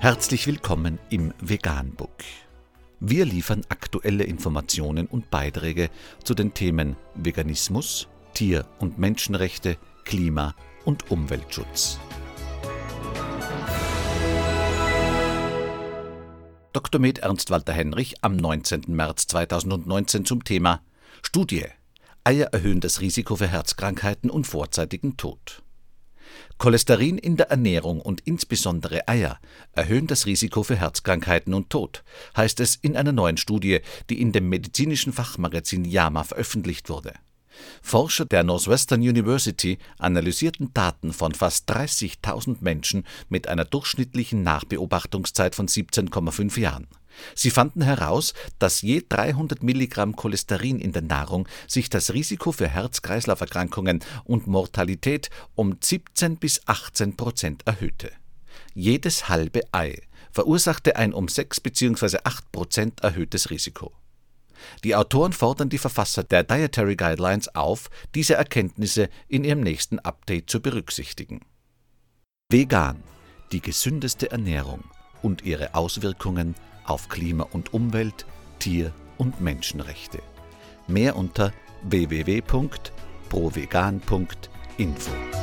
Herzlich willkommen im Veganbook. Wir liefern aktuelle Informationen und Beiträge zu den Themen Veganismus, Tier- und Menschenrechte, Klima- und Umweltschutz. Dr. Med Ernst Walter Henrich am 19. März 2019 zum Thema Studie. Eier erhöhen das Risiko für Herzkrankheiten und vorzeitigen Tod. Cholesterin in der Ernährung und insbesondere Eier erhöhen das Risiko für Herzkrankheiten und Tod, heißt es in einer neuen Studie, die in dem medizinischen Fachmagazin JAMA veröffentlicht wurde. Forscher der Northwestern University analysierten Daten von fast 30.000 Menschen mit einer durchschnittlichen Nachbeobachtungszeit von 17,5 Jahren. Sie fanden heraus, dass je 300 Milligramm Cholesterin in der Nahrung sich das Risiko für Herz-Kreislauf-Erkrankungen und Mortalität um 17 bis 18 Prozent erhöhte. Jedes halbe Ei verursachte ein um 6 bzw. 8 Prozent erhöhtes Risiko. Die Autoren fordern die Verfasser der Dietary Guidelines auf, diese Erkenntnisse in ihrem nächsten Update zu berücksichtigen. Vegan, die gesündeste Ernährung und ihre Auswirkungen auf Klima und Umwelt, Tier- und Menschenrechte. Mehr unter www.provegan.info.